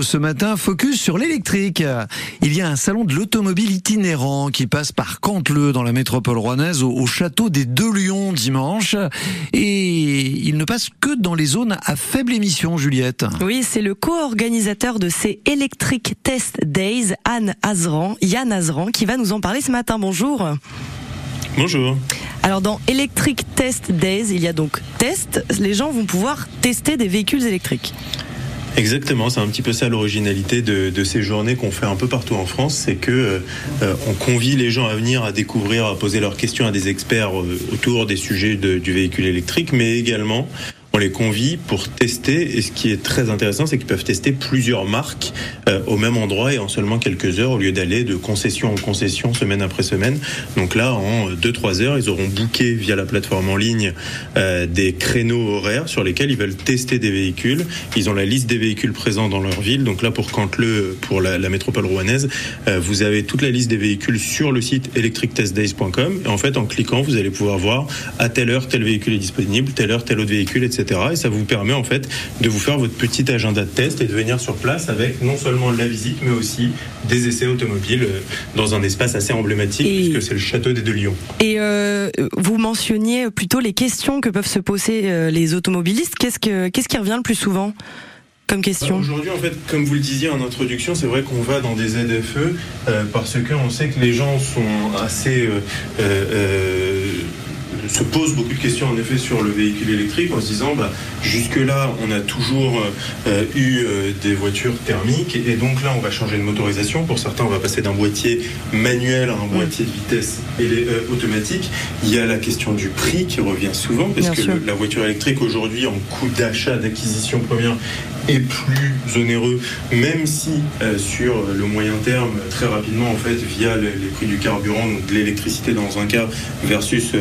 ce matin, focus sur l'électrique. Il y a un salon de l'automobile itinérant qui passe par Canteleu dans la métropole rouennaise au, château des Deux Lions dimanche. Et il ne passe que dans les zones à faible émission, Juliette. Oui, c'est le co-organisateur de ces Electric Test Days, Anne Azran, Yann Azran, qui va nous en parler ce matin. Bonjour. Bonjour. Alors dans Electric Test Days, il y a donc test. Les gens vont pouvoir tester des véhicules électriques. Exactement, c'est un petit peu ça l'originalité de, ces journées qu'on fait un peu partout en France, c'est que euh, on convie les gens à venir à découvrir, à poser leurs questions à des experts euh, autour des sujets du véhicule électrique, mais également on les convie pour tester. Et ce qui est très intéressant, c'est qu'ils peuvent tester plusieurs marques euh, au même endroit et en seulement quelques heures, au lieu d'aller de concession en concession, semaine après semaine. Donc là, en 2-3 heures, ils auront booké via la plateforme en ligne euh, des créneaux horaires sur lesquels ils veulent tester des véhicules. Ils ont la liste des véhicules présents dans leur ville. Donc là, pour Cantleux, pour la, métropole rouennaise, euh, vous avez toute la liste des véhicules sur le site electrictestdays.com. Et en fait, en cliquant, vous allez pouvoir voir à telle heure tel véhicule est disponible, telle heure tel autre véhicule, etc. Et ça vous permet en fait de vous faire votre petit agenda de test et de venir sur place avec non seulement la visite, mais aussi des essais automobiles euh, dans un espace assez emblématique puisque c'est le château des Deux Lions. Et euh, vous mentionniez plutôt les questions que peuvent se poser euh, les automobilistes. Qu'est-ce que qu'est-ce qui revient le plus souvent comme question? Aujourd'hui, en fait, comme vous le disiez en introduction, c'est vrai qu'on va dans des ZFE parce qu'on sait que les gens sont assez se pose beaucoup de questions en effet sur le véhicule électrique en se disant bah, jusque-là on a toujours euh, eu euh, des voitures thermiques et donc là on va changer de motorisation. Pour certains on va passer d'un boîtier manuel à un boîtier de vitesse euh, automatique. Il y a la question du prix qui revient souvent parce que la voiture électrique aujourd'hui en coût d'achat, d'acquisition première est plus onéreux, même si sur le moyen terme, très rapidement en fait, via les, prix du carburant, donc de l'électricité dans un cas versus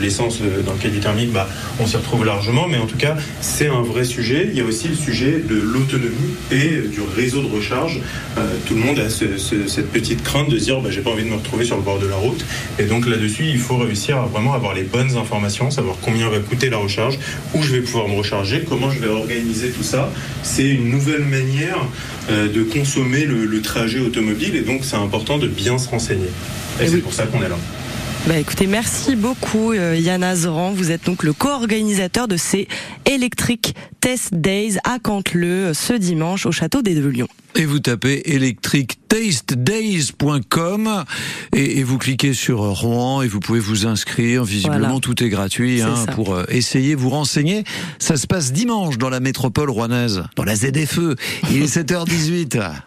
l'essence euh, dans le cas du thermique, bah, on s'y retrouve largement. Mais en tout cas, c'est un vrai sujet. Il y a aussi le sujet de l'autonomie et du réseau de recharge. Euh, tout le monde a cette petite crainte de se dire, bah, j'ai pas envie de me retrouver sur le bord de la route. Et donc là-dessus, il faut réussir à vraiment avoir les bonnes informations, savoir combien va coûter la recharge, où je vais pouvoir me recharger, comment je vais organiser tout ça. C'est une nouvelle manière euh, de consommer le, le trajet automobile et donc c'est important de bien se renseigner. Et, c'est pour ça qu'on est là. Bah écoutez, merci beaucoup euh, Yann Azoran. Vous êtes donc le co-organisateur de ces Electric Test Days à Canteleu ce dimanche au château des Deux Lions. Et vous tapez electrictastedays.com et, et, vous cliquez sur Rouen et vous pouvez vous inscrire. Visiblement, tout est gratuit hein, pour euh, essayer, vous renseigner. Ça se passe dimanche dans la métropole rouennaise, dans la ZFE. Il est 7h18.